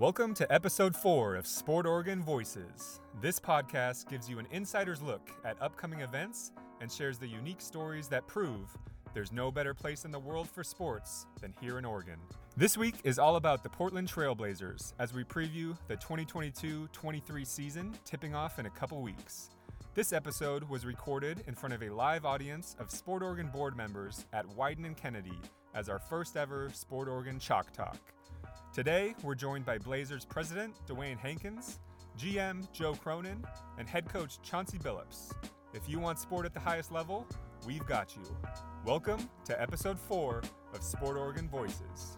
Welcome to episode four of Sport Oregon Voices. This podcast gives you an insider's look at upcoming events and shares the unique stories that prove there's no better place in the world for sports than here in Oregon. This week is all about the Portland Trailblazers as we preview the 2022 23 season tipping off in a couple weeks. This episode was recorded in front of a live audience of Sport Oregon board members at Wieden and Kennedy as our first ever Sport Oregon Chalk Talk. Today, we're joined by Blazers president Dewayne Hankins, GM Joe Cronin, and head coach Chauncey Billups. If you want sport at the highest level, we've got you. Welcome to episode four of Sport Oregon Voices.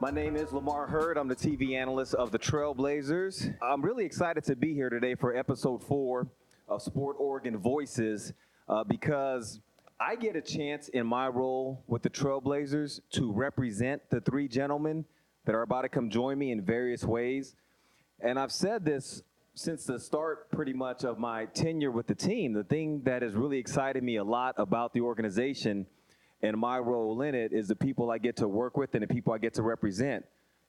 My name is Lamar Hurd. I'm the TV analyst of the Trailblazers. I'm really excited to be here today for episode four of Sport Oregon Voices uh, because I get a chance in my role with the Trailblazers to represent the three gentlemen that are about to come join me in various ways. And I've said this since the start pretty much of my tenure with the team. The thing that has really excited me a lot about the organization and my role in it is the people I get to work with and the people I get to represent.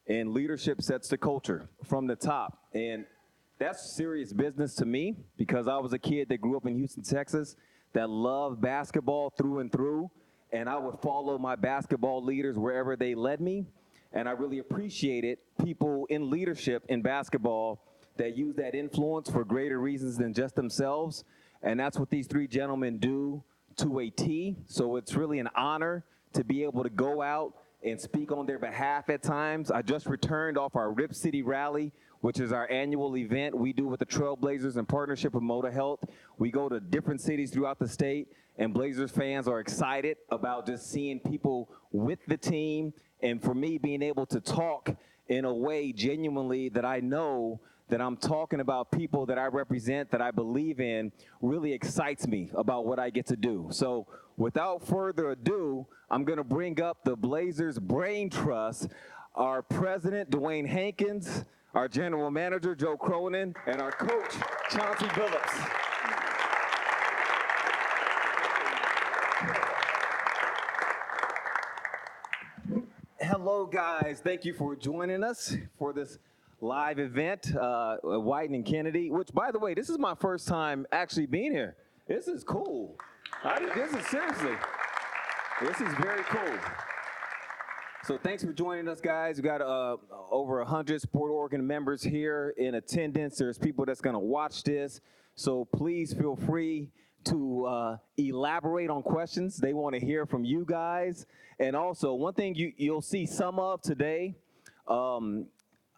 And leadership sets the culture from the top. And that's serious business to me because I was a kid that grew up in Houston, Texas, that loved basketball through and through. And I would follow my basketball leaders wherever they led me. And I really appreciated people in leadership in basketball that use that influence for greater reasons than just themselves. And that's what these three gentlemen do to a T. So it's really an honor to be able to go out and speak on their behalf at times. I just returned off our Rip City Rally, which is our annual event we do with the Trailblazers in partnership with Moda Health. We go to different cities throughout the state, and Blazers fans are excited about just seeing people with the team and for me, being able to talk in a way genuinely that I know that I'm talking about people that I represent, that I believe in, really excites me about what I get to do. So, without further ado, I'm going to bring up the Blazers Brain Trust, our president, Dewayne Hankins, our general manager, Joe Cronin, and our coach, Chauncey Billups. Hello, guys. Thank you for joining us for this live event, uh, Wieden and Kennedy, which, by the way, this is my first time actually being here. This is cool. I, this is seriously, this is very cool. So thanks for joining us, guys. We got uh, over 100 Sport Oregon members here in attendance. There's people that's going to watch this. So please feel free to uh, elaborate on questions. They want to hear from you guys. And also, one thing you, you'll see some of today, um,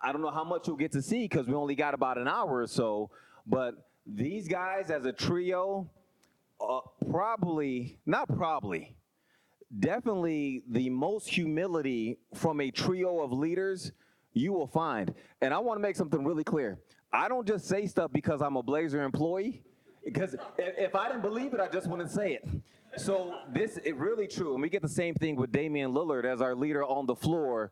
I don't know how much you'll get to see because we only got about an hour or so, but these guys as a trio, uh, probably, not probably, definitely the most humility from a trio of leaders you will find. And I want to make something really clear. I don't just say stuff because I'm a Blazer employee. Because if I didn't believe it, I just wouldn't say it. So this is really true. And we get the same thing with Damian Lillard as our leader on the floor.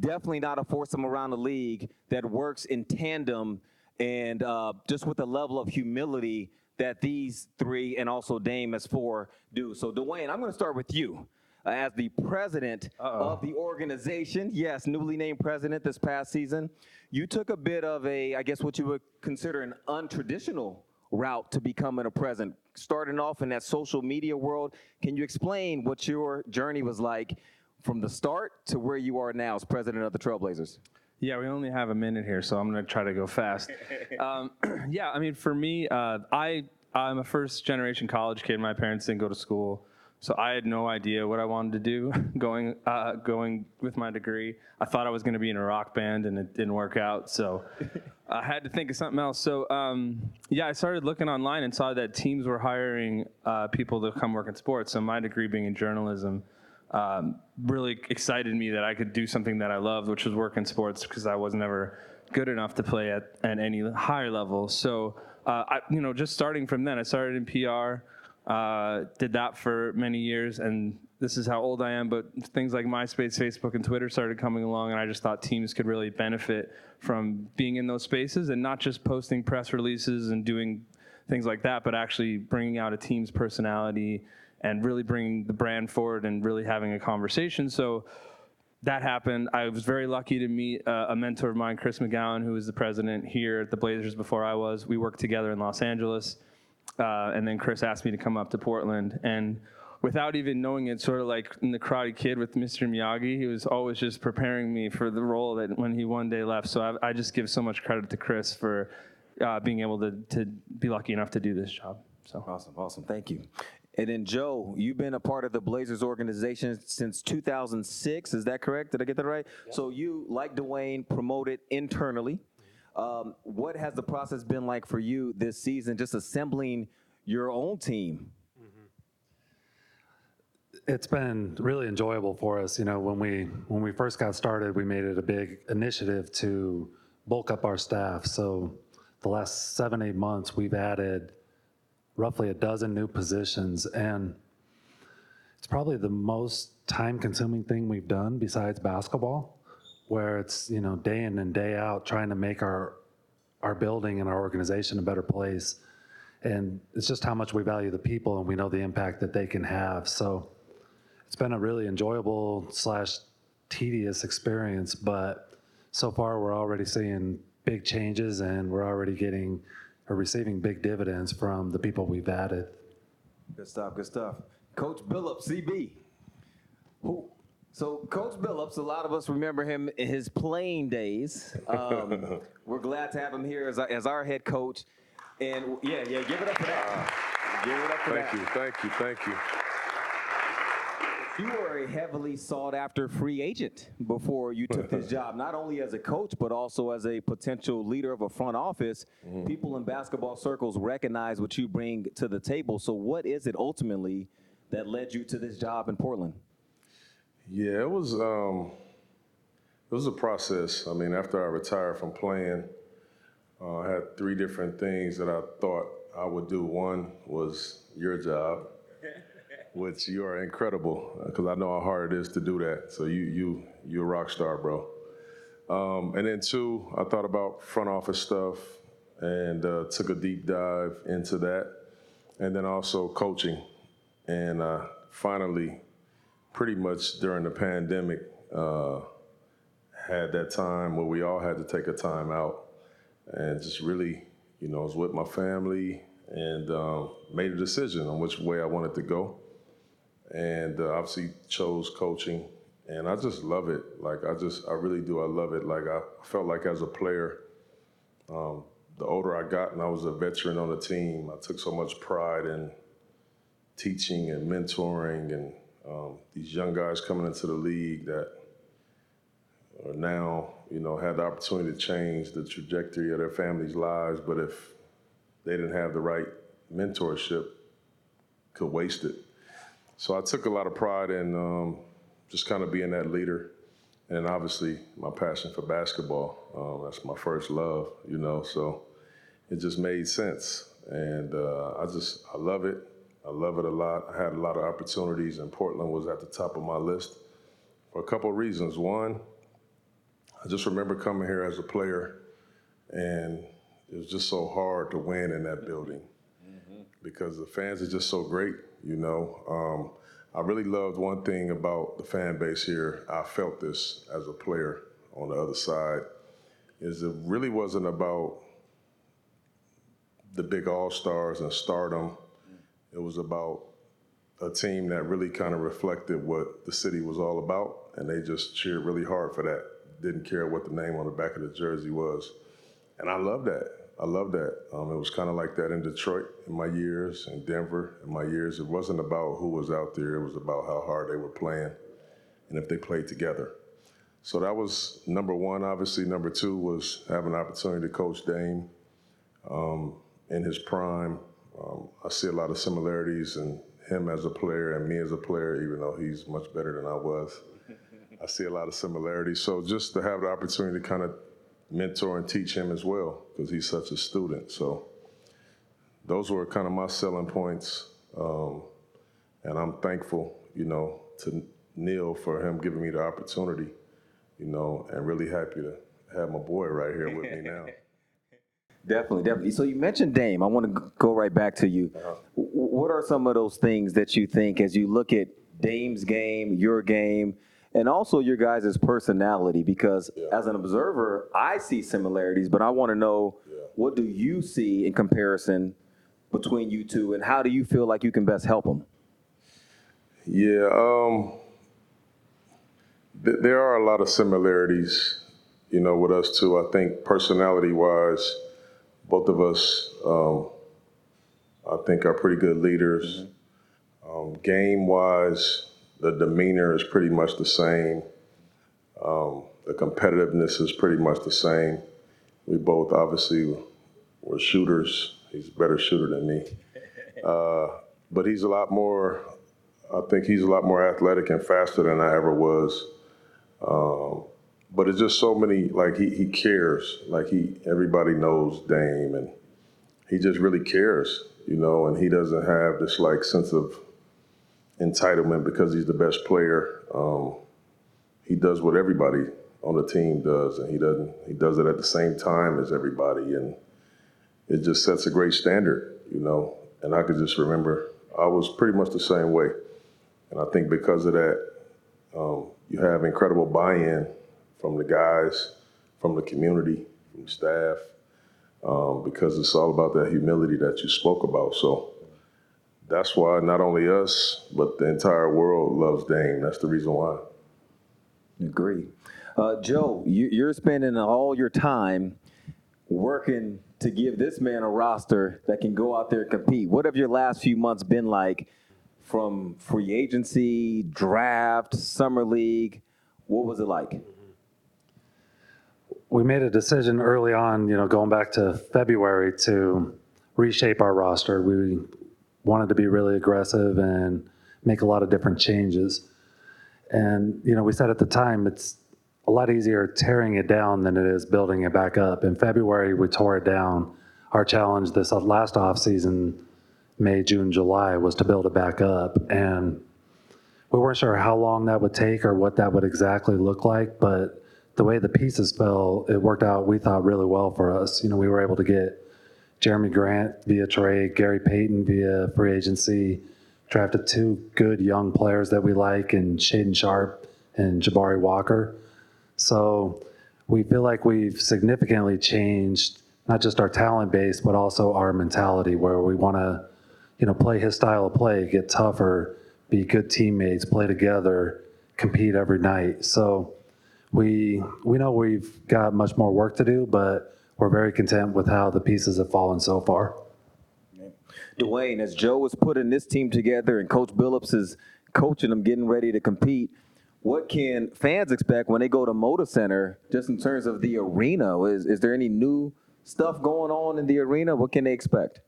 Definitely not a foursome around the league that works in tandem and uh, just with the level of humility that these three and also Dame as four do. So Dewayne, I'm going to start with you. Uh, as the president Uh-oh. of the organization, yes, newly named president this past season, you took a bit of a, I guess, what you would consider an untraditional route to becoming a president? Starting off in that social media world, can you explain what your journey was like from the start to where you are now as president of the Trailblazers? Yeah, we only have a minute here, so I'm going to try to go fast. um, yeah, I mean, for me, uh, I I'm a first generation college kid. My parents didn't go to school. So I had no idea what I wanted to do going uh, going with my degree. I thought I was going to be in a rock band, and it didn't work out. So I had to think of something else. So um, yeah, I started looking online and saw that teams were hiring uh, people to come work in sports. So my degree being in journalism um, really excited me that I could do something that I loved, which was work in sports, because I was never good enough to play at, at any higher level. So uh, I, you know, just starting from then, I started in PR. Uh, did that for many years, and this is how old I am, but things like MySpace, Facebook, and Twitter started coming along, and I just thought teams could really benefit from being in those spaces and not just posting press releases and doing things like that, but actually bringing out a team's personality and really bringing the brand forward and really having a conversation. So that happened. I was very lucky to meet uh, a mentor of mine, Chris McGowan, who was the president here at the Blazers before I was. We worked together in Los Angeles, uh, and then Chris asked me to come up to Portland. And without even knowing it, sort of like in the Karate Kid with Mr. Miyagi, he was always just preparing me for the role that when he one day left. So I, I just give so much credit to Chris for uh, being able to, to be lucky enough to do this job. So Awesome, awesome. Thank you. And then Joe, you've been a part of the Blazers organization since 2006. Is that correct? Did I get that right? So you, like Dewayne, promoted internally. Um, what has the process been like for you this season, just assembling your own team? It's been really enjoyable for us. You know, when we when we first got started, we made it a big initiative to bulk up our staff. So the last seven eight months, we've added roughly a dozen new positions, and it's probably the most time consuming thing we've done besides basketball, where it's you know day in and day out trying to make our our building and our organization a better place. And it's just how much we value the people and we know the impact that they can have. So it's been a really enjoyable slash tedious experience, but so far we're already seeing big changes and we're already getting or receiving big dividends from the people we've added. Good stuff, good stuff. Coach Billups, CB. Who, so Coach Billups, a lot of us remember him in his playing days. Um, we're glad to have him here as our, as our head coach. And yeah, yeah, give it up for that. give it up for Thank that. you, thank you, thank you. You were a heavily sought after free agent before you took this job, not only as a coach, but also as a potential leader of a front office. People in basketball circles recognize what you bring to the table. So, what is it ultimately that led you to this job in Portland? Yeah, it was um, it was a process. I mean, after I retired from playing, uh, I had three different things that I thought I would do. One was your job, which you are incredible because I know how hard it is to do that. So you you you a rock star, bro. Um, and then two, I thought about front office stuff and uh, took a deep dive into that, and then also coaching, and uh, finally pretty much during the pandemic, uh, had that time where we all had to take a time out and just really, you know, was with my family and um, made a decision on which way I wanted to go. And uh, obviously chose coaching, and I just love it. Like I just, I really do. I love it. Like I felt like as a player, um, the older I got, and I was a veteran on the team, I took so much pride in teaching and mentoring and um, these young guys coming into the league that are now, you know, had the opportunity to change the trajectory of their families' lives, but if they didn't have the right mentorship, could waste it. So I took a lot of pride in um, just kind of being that leader, and obviously my passion for basketball. Um, that's my first love, you know. So it just made sense, and uh, I just I love it. I love it a lot. I had a lot of opportunities, and Portland was at the top of my list for a couple of reasons. One, I just remember coming here as a player, and it was just so hard to win in that building because the fans are just so great. You know, um, I really loved one thing about the fan base here. I felt this as a player on the other side, is it really wasn't about the big all stars and stardom. It was about a team that really kind of reflected what the city was all about, and they just cheered really hard for that. Didn't care what the name on the back of the jersey was, and I love that. I love that. Um, it was kind of like that in Detroit in my years, in Denver in my years. It wasn't about who was out there; it was about how hard they were playing, and if they played together. So that was number one. Obviously, number two was having an opportunity to coach Dame um, in his prime. Um, I see a lot of similarities in him as a player and me as a player, even though he's much better than I was. I see a lot of similarities. So just to have the opportunity to kind of mentor and teach him as well, because he's such a student. So those were kind of my selling points. Um, and I'm thankful, you know, to Neil for him giving me the opportunity, you know, and really happy to have my boy right here with me now. Definitely, definitely. So you mentioned Dame. I want to go right back to you. W- What are some of those things that you think as you look at Dame's game, your game, and also your guys' personality because as an observer, I see similarities, but I want to know what do you see in comparison between you two and how do you feel like you can best help them? Yeah, um, th- there are a lot of similarities, you know, with us too. I think personality-wise, both of us, um, I think, are pretty good leaders. Um, game-wise, the demeanor is pretty much the same. Um, the competitiveness is pretty much the same. We both obviously were shooters. He's a better shooter than me. Uh, but he's a lot more, I think he's a lot more athletic and faster than I ever was. But it's just so many, like he, he cares. Like he, everybody knows Dame and he just really cares, you know, and he doesn't have this like sense of entitlement because he's the best player. Um, he does what everybody on the team does, and he doesn't. He does it at the same time as everybody, and it just sets a great standard, you know. And I could just remember I was pretty much the same way, and I think because of that, um, you have incredible buy-in from the guys, from the community, from staff, um, because it's all about that humility that you spoke about. So that's why not only us, but the entire world loves Dame. That's the reason why. Agree. Uh, Joe, you, you're spending all your time working to give this man a roster that can go out there and compete. What have your last few months been like from free agency, draft, summer league? What was it like? We made a decision early on, you know, going back to February to reshape our roster. We wanted to be really aggressive and make a lot of different changes. And, you know, we said at the time it's a lot easier tearing it down than it is building it back up. In February, we tore it down. Our challenge this last off season, May, June, July, was to build it back up. And we weren't sure how long that would take or what that would exactly look like, but the way the pieces fell, it worked out, we thought, really well for us. You know, we were able to get Jerami Grant via trade, Gary Payton via free agency, drafted two good young players that we like, and Shaedon Sharpe and Jabari Walker. So we feel like we've significantly changed not just our talent base, but also our mentality, where we want to, you know, play his style of play, get tougher, be good teammates, play together, compete every night. So we we know we've got much more work to do, but we're very content with how the pieces have fallen so far. Dewayne, as Joe was putting this team together and Coach Billups is coaching them, getting ready to compete, what can fans expect when they go to Moda Center, just in terms of the arena? Is, is there any new stuff going on in the arena? What can they expect?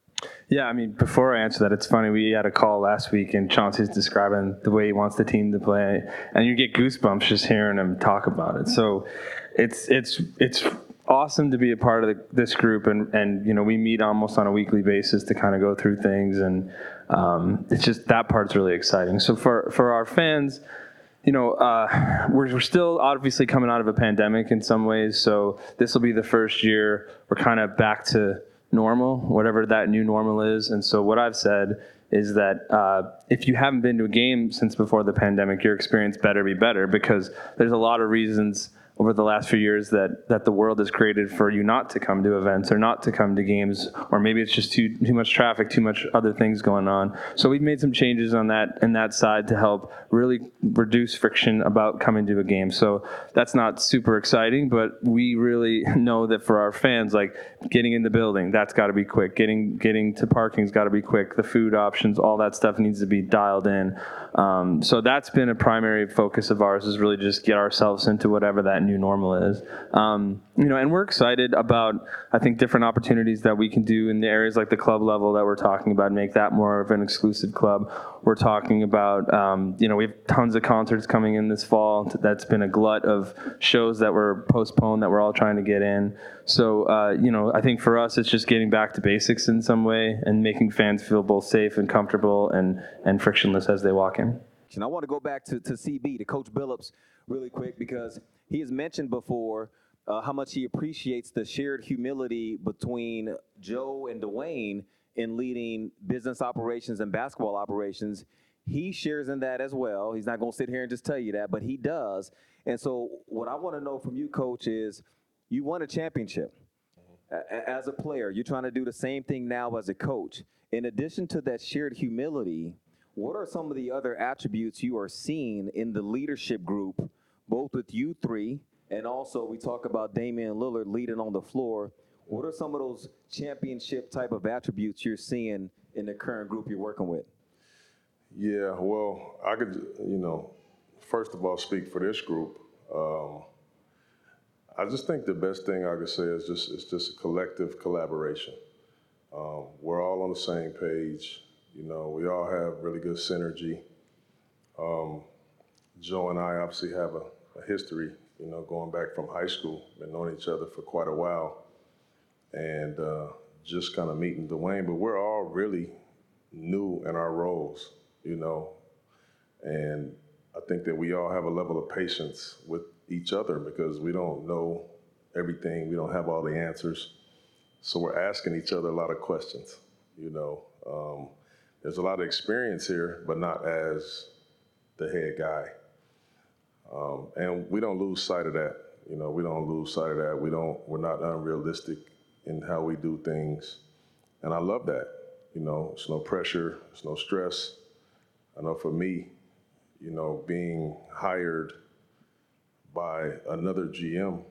Yeah, I mean, before I answer that, it's funny. We had a call last week, and Chauncey's describing the way he wants the team to play, and you get goosebumps just hearing him talk about it. So, it's it's it's awesome to be a part of the, this group, and and you know we meet almost on a weekly basis to kind of go through things, and um, it's just that part's really exciting. So for for our fans. You know, uh, we're, we're still obviously coming out of a pandemic in some ways, so this will be the first year we're kind of back to normal, whatever that new normal is. And so what I've said is that uh, if you haven't been to a game since before the pandemic, your experience better be better because there's a lot of reasons over the last few years that that the world has created for you not to come to events or not to come to games or maybe it's just too too much traffic too much other things going on. So we've made some changes on that in that side to help really reduce friction about coming to a game. So that's not super exciting but we really know that for our fans like getting in the building that's got to be quick. Getting getting to parking's got to be quick. The food options all that stuff needs to be dialed in um, so that's been a primary focus of ours is really just get ourselves into whatever that new normal is. Um, you know, and we're excited about I think different opportunities that we can do in the areas like the club level that we're talking about, make that more of an exclusive club. We're talking about um, you know we have tons of concerts coming in this fall. That's been a glut of shows that were postponed that we're all trying to get in. So uh, you know I think for us it's just getting back to basics in some way and making fans feel both safe and comfortable and and frictionless as they walk in. And I want to go back to, to CB, to Coach Billups, really quick, because he has mentioned before uh, how much he appreciates the shared humility between Joe and Dewayne in leading business operations and basketball operations. he shares in that as well. He's not going to sit here and just tell you that, but he does. And so, what I want to know from you, coach, is you won a championship. As a player, you're trying to do the same thing now as a coach. In addition to that shared humility, what are some of the other attributes you are seeing in the leadership group, both with you three, and also we talk about Damian Lillard leading on the floor. What are some of those championship type of attributes you're seeing in the current group you're working with? Yeah, well, I could, you know, first of all, speak for this group. Um, I just think the best thing I could say is just it's just a collective collaboration. Um, we're all on the same page. You know, we all have really good synergy. Um, Joe and I obviously have a, a history, you know, going back from high school, been knowing each other for quite a while, and uh, just kind of meeting Dewayne. But we're all really new in our roles, you know, and I think that we all have a level of patience with each other because we don't know everything, we don't have all the answers. So we're asking each other a lot of questions, you know. Um, there's a lot of experience here, but not as the head guy. Um, and we don't lose sight of that. You know, we don't lose sight of that. We don't. We're not unrealistic in how we do things, and I love that. You know, it's no pressure, it's no stress. I know for me, you know, being hired by another GM,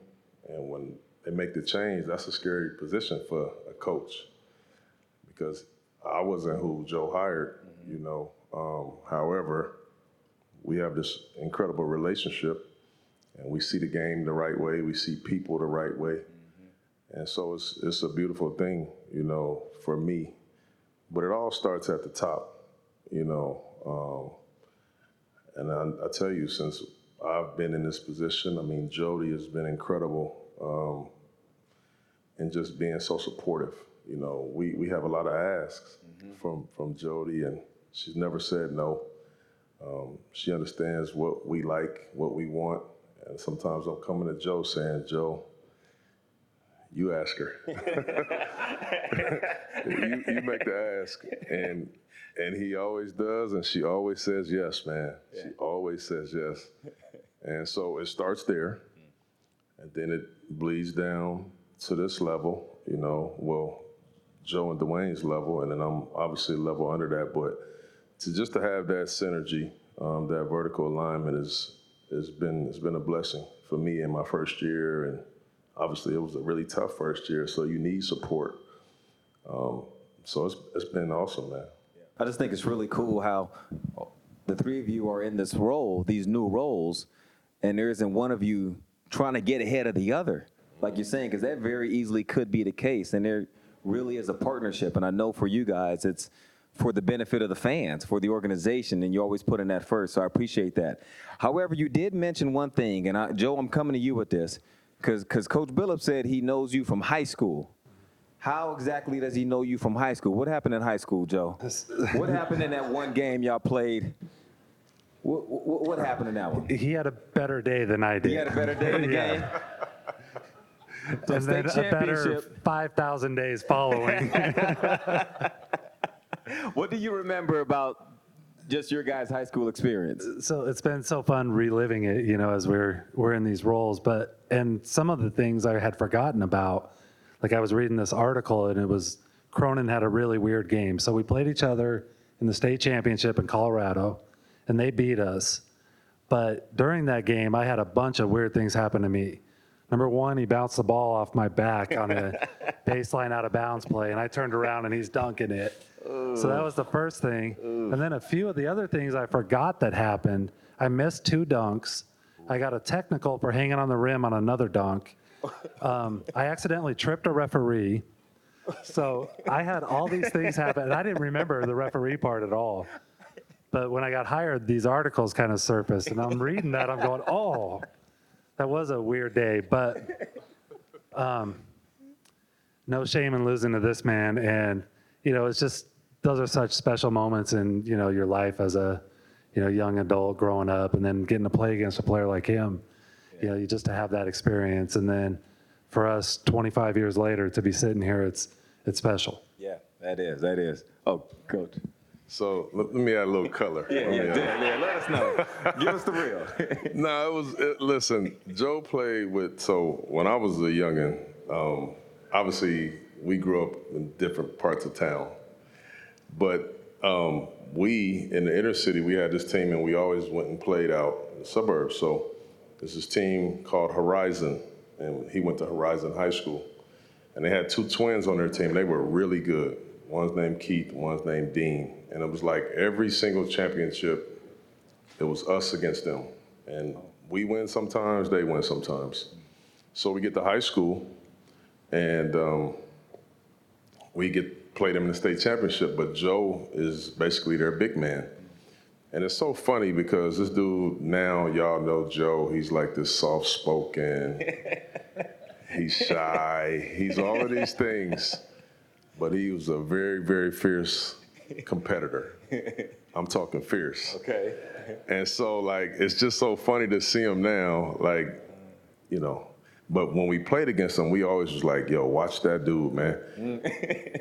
and when they make the change, that's a scary position for a coach because I wasn't who Joe hired. You know, um, however, we have this incredible relationship, and we see the game the right way. We see people the right way, and so it's it's a beautiful thing, you know, for me. But it all starts at the top, you know. Um, and I, I tell you, since I've been in this position, I mean, Jody has been incredible um, in just being so supportive. You know, we, we have a lot of asks from from Jody, and she's never said no. Um, she understands what we like, what we want, and sometimes I'm coming to Joe saying, Joe, you ask her. you, you make the ask, and and he always does, and she always says yes, man. She always says yes, and so it starts there, and then it bleeds down to this level, you know. Well, Joe and Dewayne's level, and then I'm obviously a level under that, but to just to have that synergy, um, that vertical alignment is has been has been a blessing for me in my first year, and obviously it was a really tough first year, so you need support. Um, so it's it's been awesome, man. I just think it's really cool how the three of you are in this role, these new roles, and there isn't one of you trying to get ahead of the other, like you're saying, because that very easily could be the case. And there really is a partnership. And I know for you guys, it's for the benefit of the fans, for the organization, and you always put in that first. So I appreciate that. However, you did mention one thing, and I, Joe, I'm coming to you with this, because because Coach Billups said he knows you from high school. How exactly does he know you from high school? What happened in high school, Joe? what happened in that one game y'all played? What, what, what happened in that one? He had a better day than I did. He had a better day in the Yeah. game. And then state a better championship. 5,000 days following. What do you remember about just your guys' high school experience? so it's been so fun reliving it, you know, as we're we're in these roles. But and some of the things I had forgotten about, like I was reading this article and it was Cronin had a really weird game. So we played each other in the state championship in Colorado, and they beat us. But during that game, I had a bunch of weird things happen to me. Number one, he bounced the ball off my back on a baseline out of bounds play, and I turned around and he's dunking it. So that was the first thing. And then a few of the other things I forgot that happened. I missed two dunks. I got a technical for hanging on the rim on another dunk. Um, I accidentally tripped a referee. So I had all these things happen, and I didn't remember the referee part at all. But when I got hired, these articles kind of surfaced, and I'm reading that. I'm going, oh, that was a weird day. But um, no shame in losing to this man. And, you know, it's just, those are such special moments in, you know, your life as a, you know, young adult growing up and then getting to play against a player like him. You know, you just to have that experience. And then for us 25 years later to be sitting here, it's, it's special. Yeah, that is, that is. Oh, coach. So let, let me add a little color. Yeah, yeah, yeah, yeah, let us know. Give us the real. No, it was. It, listen, Joe played with. So when I was a youngin, um, obviously we grew up in different parts of town, but um, we in the inner city we had this team, and we always went and played out in the suburbs. So there's this team called Horizon, and he went to Horizon High School, and they had two twins on their team. They were really good. One's named Keith, one's named Dean, and it was like every single championship it was us against them. And we win sometimes, they win sometimes. So we get to high school and um, we get play them in the state championship, but Joe is basically their big man. And it's so funny because this dude now, y'all know Joe, he's like this soft spoken, he's shy, he's all of these things. But he was a very, very fierce competitor. I'm talking fierce. Okay. And so, like, it's just so funny to see him now, like, you know. But when we played against him, we always was like, yo, watch that dude, man.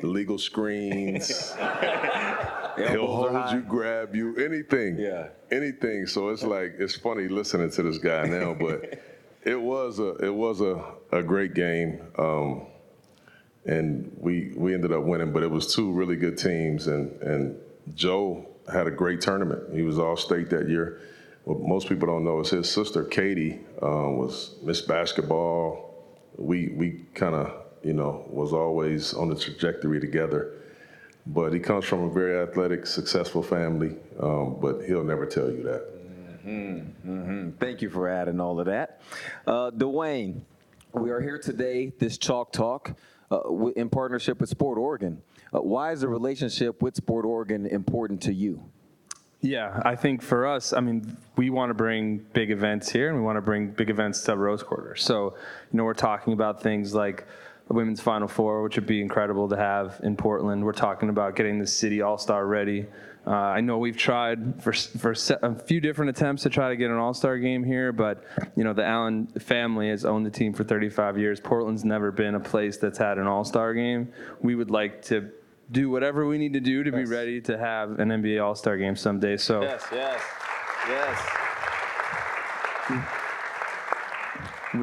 Legal screens. He'll hold you, grab you, anything. Yeah. Anything. So it's like, it's funny listening to this guy now, but it was a, it was a, a great game. Um, and we, we ended up winning, but it was two really good teams. And, and Joe had a great tournament. He was all state that year. What most people don't know is his sister Katie um, was Miss Basketball. We we kind of you know was always on the trajectory together. But he comes from a very athletic, successful family. Um, but he'll never tell you that. Mm hmm. Thank you for adding all of that. Uh, Dewayne, we are here today, this Chalk Talk, uh, wi- in partnership with Sport Oregon. Uh, why is the relationship with Sport Oregon important to you? Yeah, I think for us, I mean, we want to bring big events here, and we want to bring big events to Rose Quarter. So, you know, we're talking about things like the women's Final Four, which would be incredible to have in Portland. We're talking about getting the city All Star ready. Uh, I know we've tried for for a few different attempts to try to get an All Star game here, but you know, the Allen family has owned the team for 35 years. Portland's never been a place that's had an All Star game. We would like to do whatever we need to do to be ready to have an NBA All Star game someday. So. Yes, yes, yes.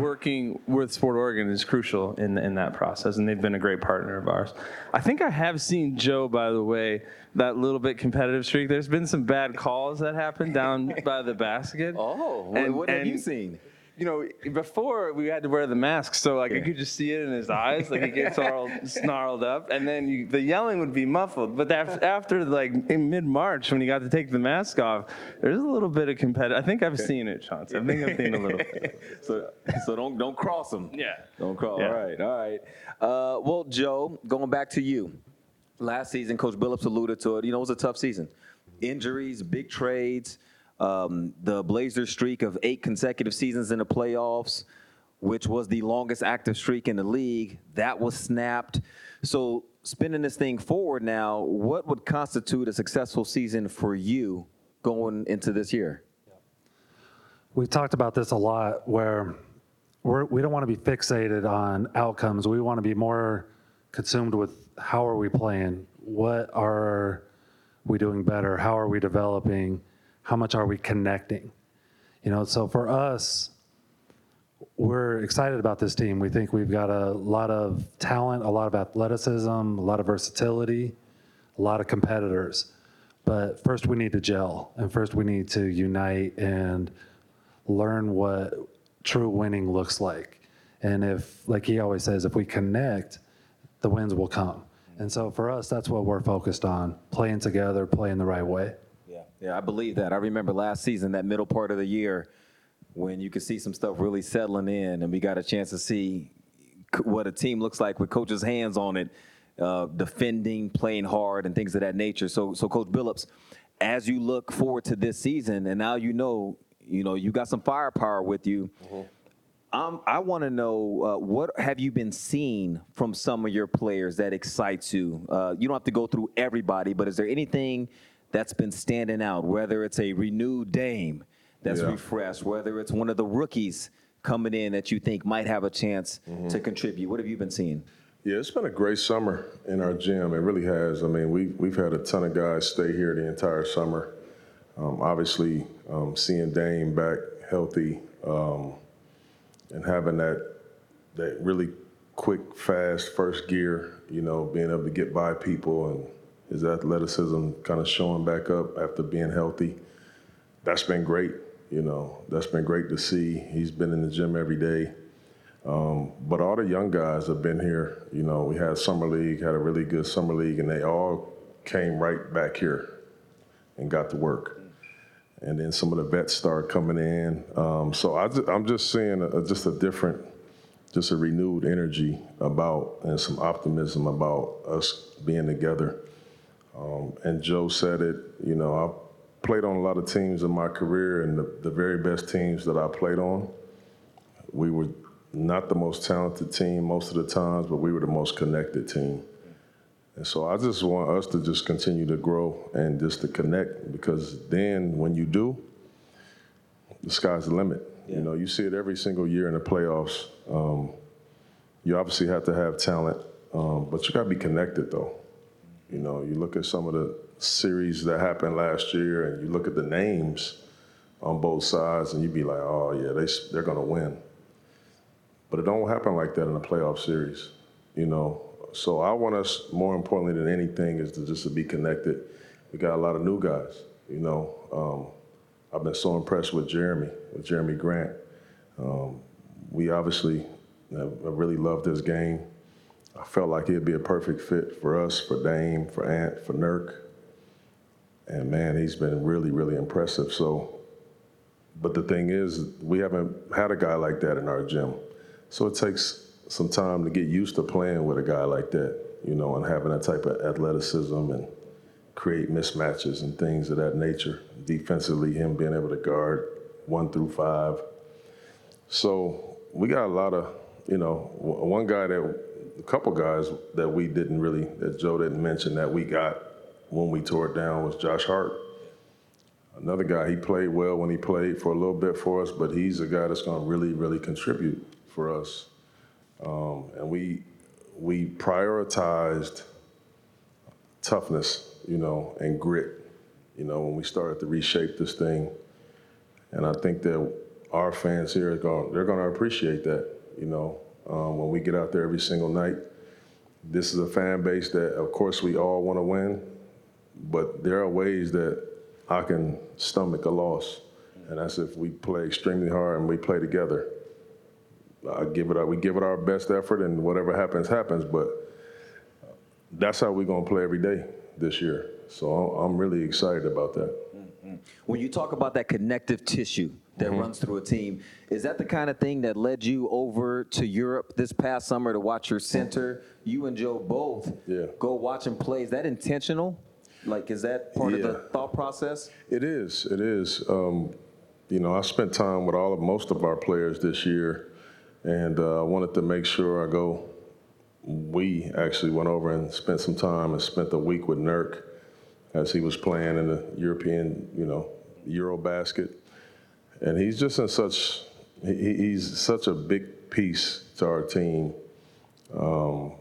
Working with Sport Oregon is crucial in in that process, and they've been a great partner of ours. I think I have seen Joe, by the way, that little bit competitive streak. There's been some bad calls that happened down by the basket. Oh, And- what have you seen? You know, before we had to wear the mask, so like I could just see it in his eyes, like he gets all snarled up, and then you, the yelling would be muffled. But after, after like in mid March, when he got to take the mask off, there's a little bit of competitive. I think I've seen it, Chauncey. I think I've seen a little bit. So, so don't don't cross them. Yeah. Don't cross. Yeah. All right, all right. Uh, well, Joe, going back to you. Last season, Coach Billups alluded to it. You know, it was a tough season. Injuries, big trades, um, the Blazers streak of eight consecutive seasons in the playoffs, which was the longest active streak in the league, that was snapped. So, spinning this thing forward now, what would constitute a successful season for you going into this year? We've talked about this a lot where we're, we don't want to be fixated on outcomes. We want to be more consumed with how are we playing? What are we doing better? How are we developing? How much are we connecting? You know, so for us, we're excited about this team. We think we've got a lot of talent, a lot of athleticism, a lot of versatility, a lot of competitors. But first, we need to gel, and first, we need to unite and learn what true winning looks like. And if, like he always says, if we connect, the wins will come. And so for us, that's what we're focused on playing together, playing the right way. Yeah, I believe that. I remember last season, that middle part of the year, when you could see some stuff really settling in, and we got a chance to see c- what a team looks like with coach's hands on it, uh, defending, playing hard, and things of that nature. So, so Coach Billups, as you look forward to this season, and now you know, you know, you got some firepower with you. Um, I want to know uh, what have you been seeing from some of your players that excites you? Uh, you don't have to go through everybody, but is there anything that's been standing out? Whether it's a renewed Dame that's Yeah. refreshed, whether it's one of the rookies coming in that you think might have a chance Mm-hmm. to contribute. What have you been seeing? Yeah, it's been a great summer in our gym. It really has. I mean, we, we've had a ton of guys stay here the entire summer. Um, obviously, um, seeing Dame back healthy um, and having that that really quick, fast first gear, you know, being able to get by people and his athleticism kind of showing back up after being healthy. That's been great. You know, that's been great to see. He's been in the gym every day. Um, but all the young guys have been here. You know, we had summer league, had a really good summer league, and they all came right back here and got to work. And then some of the vets started coming in. Um, so I am just seeing a, just a different, just a renewed energy about and some optimism about us being together. Um, and Joe said it. You know, I played on a lot of teams in my career, and the, the very best teams that I played on, we were not the most talented team most of the times, but we were the most connected team. And so I just want us to just continue to grow and just to connect because then when you do, the sky's the limit. Yeah. You know, you see it every single year in the playoffs. Um, you obviously have to have talent, um, but you got to be connected though. You know, you look at some of the series that happened last year, and you look at the names on both sides, and you'd be like, oh yeah, they they're gonna win. But it don't happen like that in a playoff series, you know. So I want us more importantly than anything is to just to be connected. We got a lot of new guys, you know. Um, I've been so impressed with Jerami, with Jerami Grant. Um, we obviously have really loved this game. I felt like he'd be a perfect fit for us, for Dame, for Ant, for Nurk. And man, he's been really, really impressive. So, but the thing is, we haven't had a guy like that in our gym. So it takes some time to get used to playing with a guy like that, you know, and having that type of athleticism and create mismatches and things of that nature. Defensively, him being able to guard one through five. So we got a lot of, you know, one guy that, a couple guys that we didn't really, that Joe didn't mention that we got when we tore it down was Josh Hart. Another guy, he played well when he played for a little bit for us, but he's a guy that's going to really, really contribute for us. Um, and we, we prioritized toughness, you know, and grit, you know, when we started to reshape this thing. And I think that our fans here are going, they're going to appreciate that, you know, um, when we get out there every single night. This is a fan base that, of course, we all want to win, but there are ways that I can stomach a loss, and that's if we play extremely hard and we play together. I give it. We give it our best effort, and whatever happens, happens. But that's how we're gonna play every day this year. So I'm really excited about that. Mm-hmm. When you talk about that connective tissue that mm-hmm. runs through a team, is that the kind of thing that led you over to Europe this past summer to watch your center, you and Joe both, yeah. go watch him play? Is that intentional? Like, is that part yeah. of the thought process? It is. It is. Um, you know, I spent time with all of most of our players this year and uh, I wanted to make sure I go. We actually went over and spent some time and spent a week with Nurk as he was playing in the European, you know, Eurobasket, and he's just in such he, he's such a big piece to our team. Um,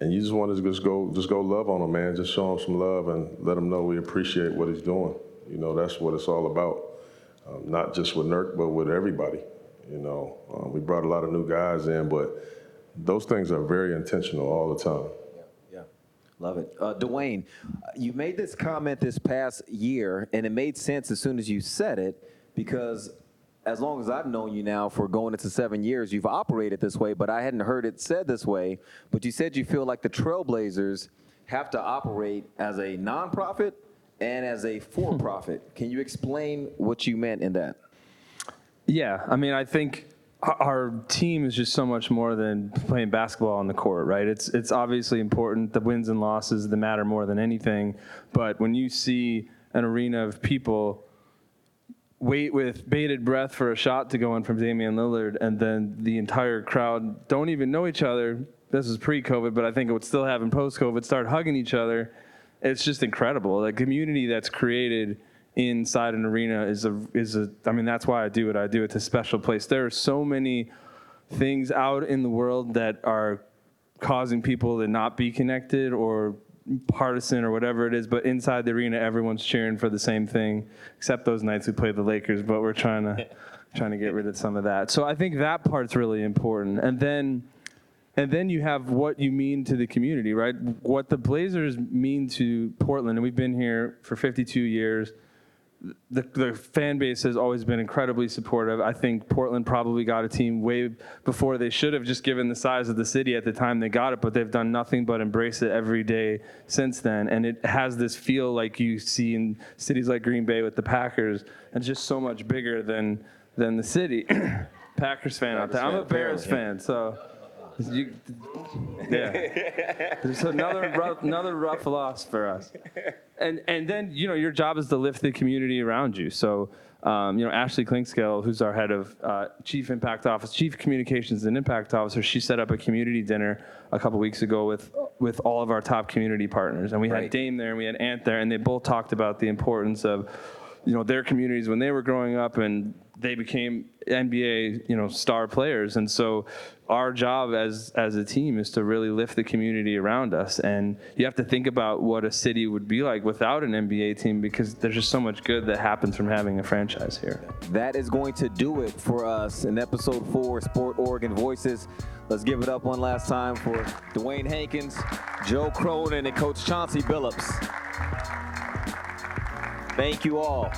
and you just want to just go just go love on him, man. Just show him some love and let him know we appreciate what he's doing. You know, that's what it's all about. Um, not just with Nurk, but with everybody. You know, um, we brought a lot of new guys in, but those things are very intentional all the time. Love it. Uh, Dewayne, you made this comment this past year, and it made sense as soon as you said it because as long as I've known you now for going into seven years, you've operated this way, but I hadn't heard it said this way. But you said you feel like the Trailblazers have to operate as a nonprofit and as a for profit. Hmm. Can you explain what you meant in that? Yeah, I mean, I think our team is just so much more than playing basketball on the court, right? It's it's obviously important. The wins and losses that matter more than anything. But when you see an arena of people wait with bated breath for a shot to go in from Damian Lillard, and then the entire crowd don't even know each other. This is pre-COVID, but I think it would still happen post-COVID. Start hugging each other. It's just incredible. The community that's created inside an arena is a is a I mean that's why I do it. I do it to a special place. There are so many things out in the world that are causing people to not be connected or partisan or whatever it is, but inside the arena, everyone's cheering for the same thing, except those nights we play the Lakers. But we're trying to trying to get rid of some of that. So I think that part's really important. And then and then you have what you mean to the community, right? What the Blazers mean to Portland, and we've been here for 52 years. The, the fan base has always been incredibly supportive. I think Portland probably got a team way before they should have, just given the size of the city at the time they got it, but they've done nothing but embrace it every day since then. And it has this feel like you see in cities like Green Bay with the Packers, and just so much bigger than, than the city. Packers fan out there. I'm a Bears fan, so. You, yeah, there's another rough, another rough loss for us. And and then you know your job is to lift the community around you. So um, you know Ashley Klinkscale, who's our head of uh, Chief Impact Office, Chief Communications and Impact Officer, she set up a community dinner a couple weeks ago with with all of our top community partners, and we had Dame there and we had Ant there, and they both talked about the importance of you know their communities when they were growing up and they became NBA, you know, star players. And so our job as as a team is to really lift the community around us. And you have to think about what a city would be like without an NBA team because there's just so much good that happens from having a franchise here. That is going to do it for us in episode four, Sport Oregon Voices. Let's give it up one last time for Dewayne Hankins, Joe Cronin, and Coach Chauncey Billups. Thank you all.